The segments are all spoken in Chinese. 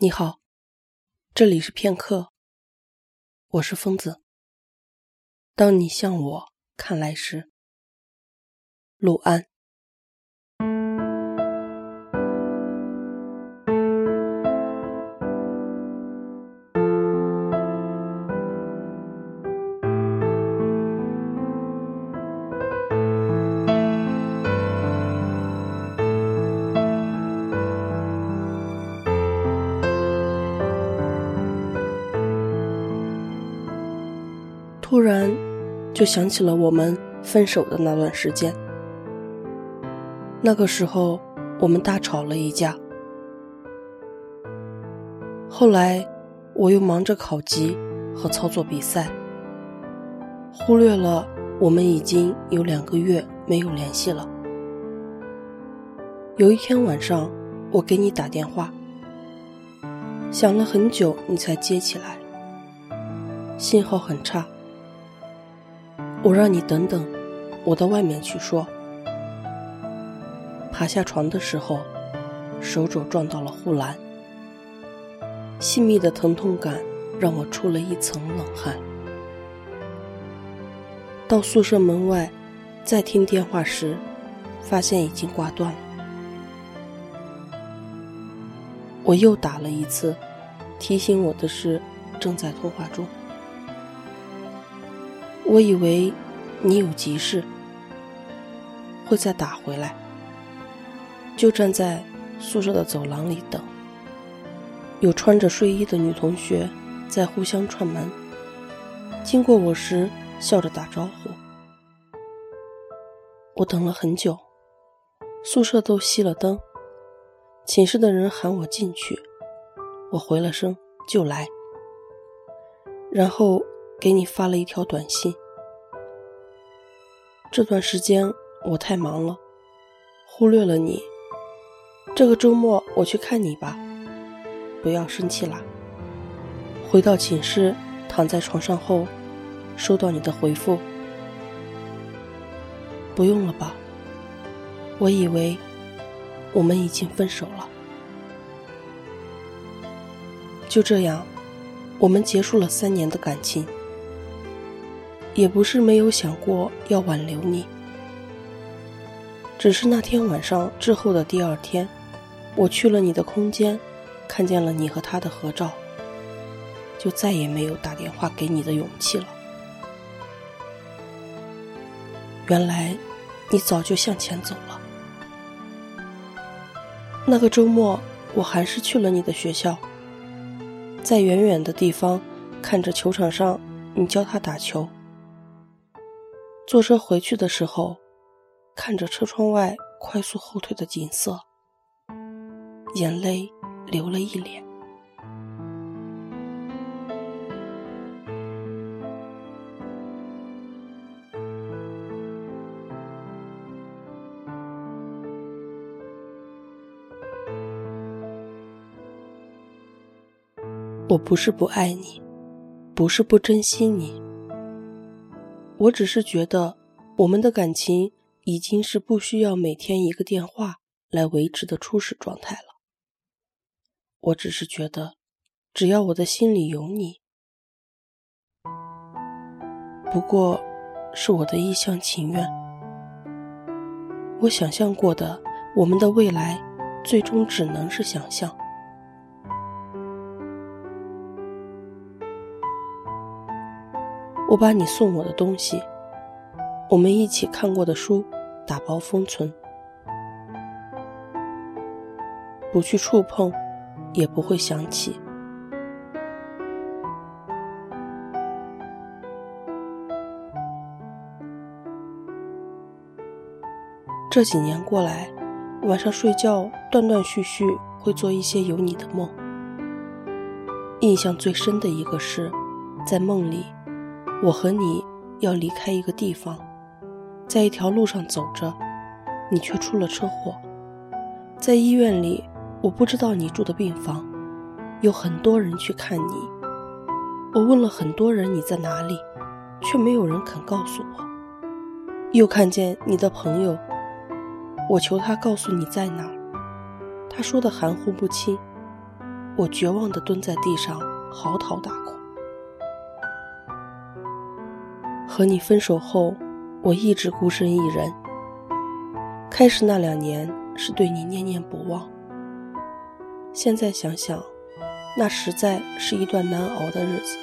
你好，这里是片刻，我是疯子。当你向我看来时，陆安。突然，就想起了我们分手的那段时间。那个时候，我们大吵了一架。后来，我又忙着考级和操作比赛，忽略了我们已经有两个月没有联系了。有一天晚上，我给你打电话，想了很久，你才接起来，信号很差。我让你等等，我到外面去说。爬下床的时候，手肘撞到了护栏，细密的疼痛感让我出了一层冷汗。到宿舍门外，再听电话时，发现已经挂断了。我又打了一次，提醒我的是正在通话中。我以为你有急事，会再打回来，就站在宿舍的走廊里等。有穿着睡衣的女同学在互相串门，经过我时笑着打招呼。我等了很久，宿舍都熄了灯，寝室的人喊我进去，我回了声就来，然后。给你发了一条短信。这段时间我太忙了，忽略了你。这个周末我去看你吧，不要生气啦。回到寝室，躺在床上后，收到你的回复。不用了吧？我以为我们已经分手了。就这样，我们结束了三年的感情。也不是没有想过要挽留你，只是那天晚上之后的第二天，我去了你的空间，看见了你和他的合照，就再也没有打电话给你的勇气了。原来，你早就向前走了。那个周末，我还是去了你的学校，在远远的地方看着球场上你教他打球。坐车回去的时候，看着车窗外快速后退的景色，眼泪流了一脸。我不是不爱你，不是不珍惜你。我只是觉得，我们的感情已经是不需要每天一个电话来维持的初始状态了。我只是觉得，只要我的心里有你，不过是我的一厢情愿。我想象过的我们的未来，最终只能是想象。我把你送我的东西，我们一起看过的书，打包封存，不去触碰，也不会想起。这几年过来，晚上睡觉断断续续会做一些有你的梦。印象最深的一个是，在梦里。我和你要离开一个地方，在一条路上走着，你却出了车祸。在医院里，我不知道你住的病房，有很多人去看你。我问了很多人你在哪里，却没有人肯告诉我。又看见你的朋友，我求他告诉你在哪儿，他说的含糊不清。我绝望地蹲在地上嚎啕大哭。和你分手后，我一直孤身一人。开始那两年是对你念念不忘，现在想想，那实在是一段难熬的日子。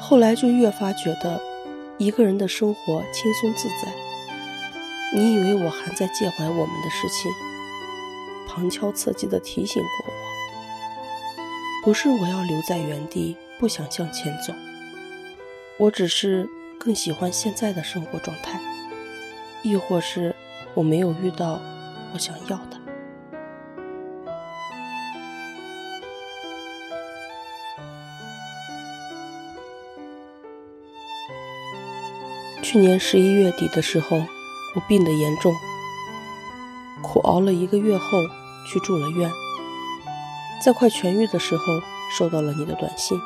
后来就越发觉得，一个人的生活轻松自在。你以为我还在介怀我们的事情，旁敲侧击地提醒过我，不是我要留在原地不想向前走，我只是更喜欢现在的生活状态，亦或是我没有遇到我想要的。去年十一月底的时候。我病得严重，苦熬了一个月后去住了院，在快痊愈的时候收到了你的短信。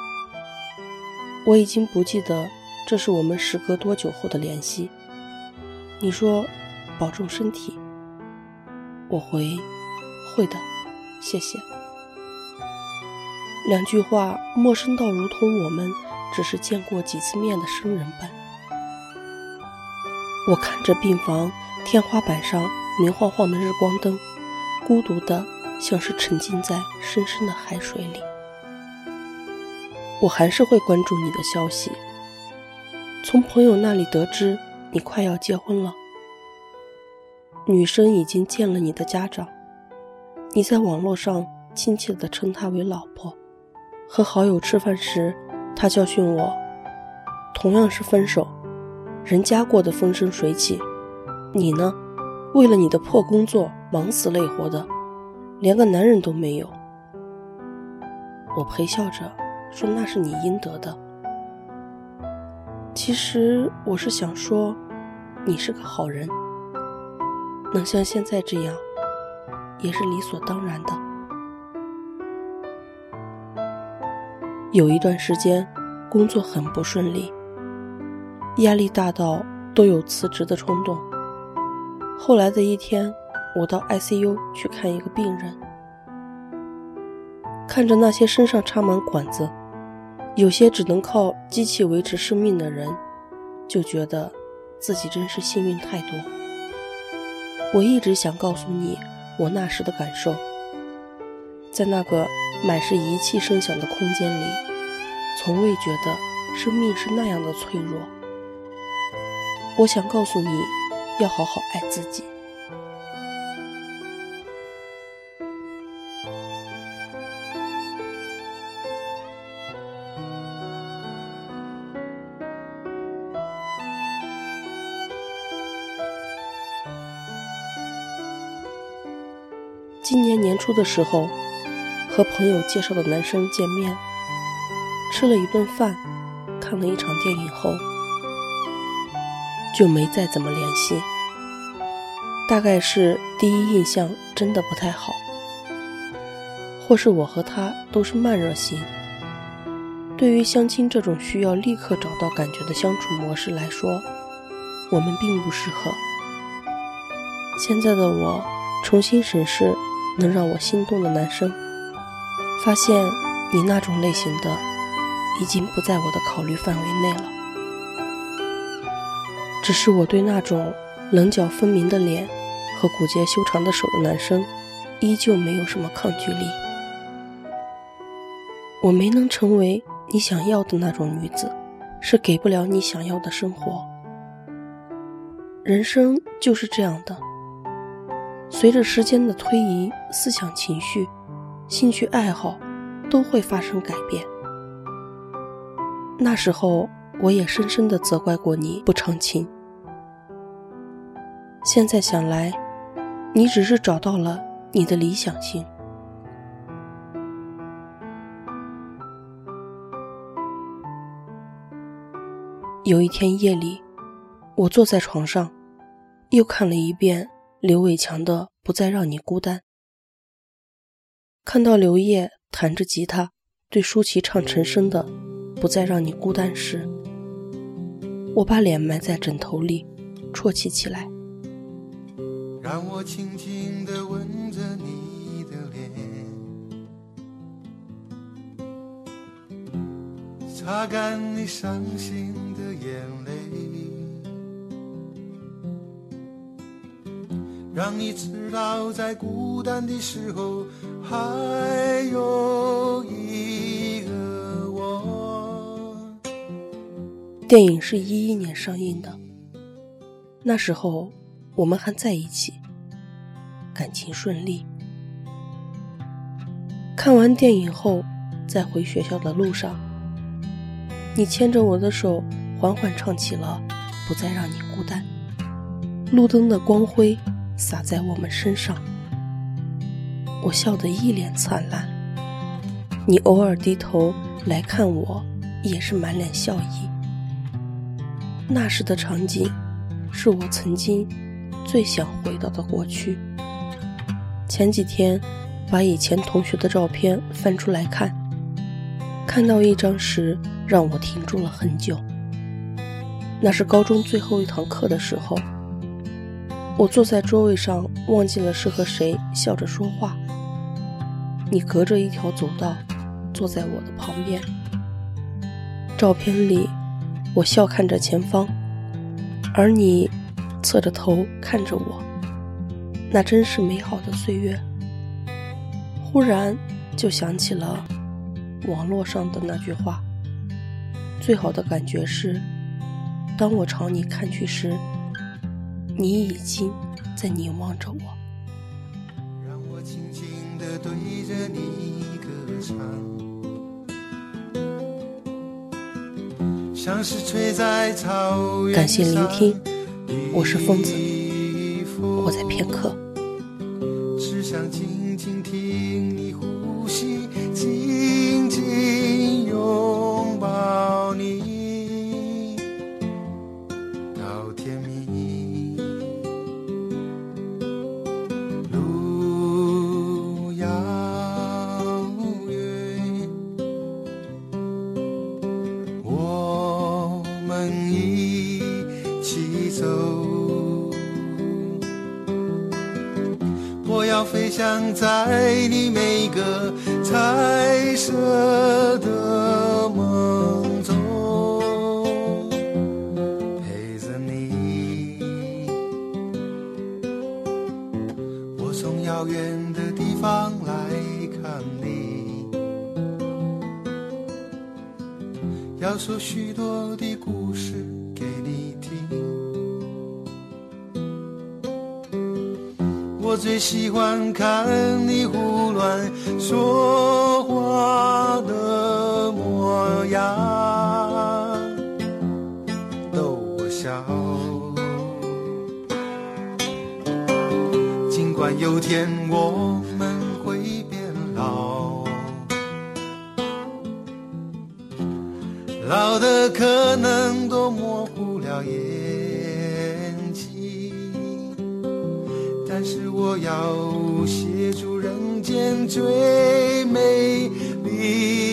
我已经不记得这是我们时隔多久后的联系。你说保重身体，我回会的，谢谢。两句话陌生到如同我们只是见过几次面的生人般。我看着病房天花板上明晃晃的日光灯，孤独的像是沉浸在深深的海水里。我还是会关注你的消息。从朋友那里得知你快要结婚了，女生已经见了你的家长。你在网络上亲切地称她为老婆。和好友吃饭时，他教训我，同样是分手。人家过得风生水起，你呢？为了你的破工作忙死累活的，连个男人都没有。我陪笑着说：“那是你应得的。”其实我是想说，你是个好人，能像现在这样，也是理所当然的。有一段时间，工作很不顺利。压力大到都有辞职的冲动。后来的一天，我到 ICU 去看一个病人，看着那些身上插满管子、有些只能靠机器维持生命的人，就觉得自己真是幸运太多。我一直想告诉你我那时的感受，在那个满是仪器声响的空间里，从未觉得生命是那样的脆弱。我想告诉你，要好好爱自己。今年年初的时候，和朋友介绍的男生见面，吃了一顿饭，看了一场电影后。就没再怎么联系，大概是第一印象真的不太好，或是我和他都是慢热型。对于相亲这种需要立刻找到感觉的相处模式来说，我们并不适合。现在的我重新审视能让我心动的男生，发现你那种类型的已经不在我的考虑范围内了。只是我对那种棱角分明的脸和骨节修长的手的男生，依旧没有什么抗拒力。我没能成为你想要的那种女子，是给不了你想要的生活。人生就是这样的，随着时间的推移，思想、情绪、兴趣爱好都会发生改变。那时候，我也深深的责怪过你不长情。现在想来，你只是找到了你的理想型。有一天夜里，我坐在床上，又看了一遍刘伟强的《不再让你孤单》，看到刘烨弹着吉他，对舒淇唱陈升的《不再让你孤单》时，我把脸埋在枕头里，啜泣起来。让我轻轻地吻着你的脸，擦干你伤心的眼泪。让你知道，在孤单的时候，还有一个我。电影是一一年上映的，那时候我们还在一起，感情顺利。看完电影后，在回学校的路上，你牵着我的手，缓缓唱起了《不再让你孤单》。路灯的光辉洒在我们身上，我笑得一脸灿烂。你偶尔低头来看我，也是满脸笑意。那时的场景，是我曾经最想回到的过去。前几天。把以前同学的照片翻出来看，看到一张时，让我停住了很久。那是高中最后一堂课的时候，我坐在桌位上，忘记了是和谁笑着说话。你隔着一条走道，坐在我的旁边。照片里，我笑看着前方，而你侧着头看着我，那真是美好的岁月。忽然就想起了网络上的那句话：“最好的感觉是，当我朝你看去时，你已经在凝望着我。”对着你歌唱，像是吹在草原感谢聆听，我是疯子，我在片刻。想在你每个彩色的梦中，陪着你。我从遥远的地方来看你，要说许多的故事我最喜欢看你胡乱说话的模样，逗我笑。尽管有天我们会变老，老的可能都模糊了眼是我要写出人间最美丽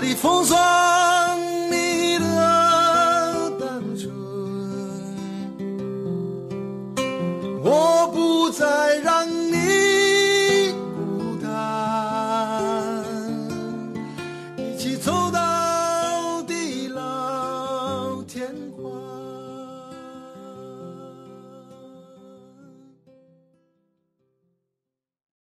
的风霜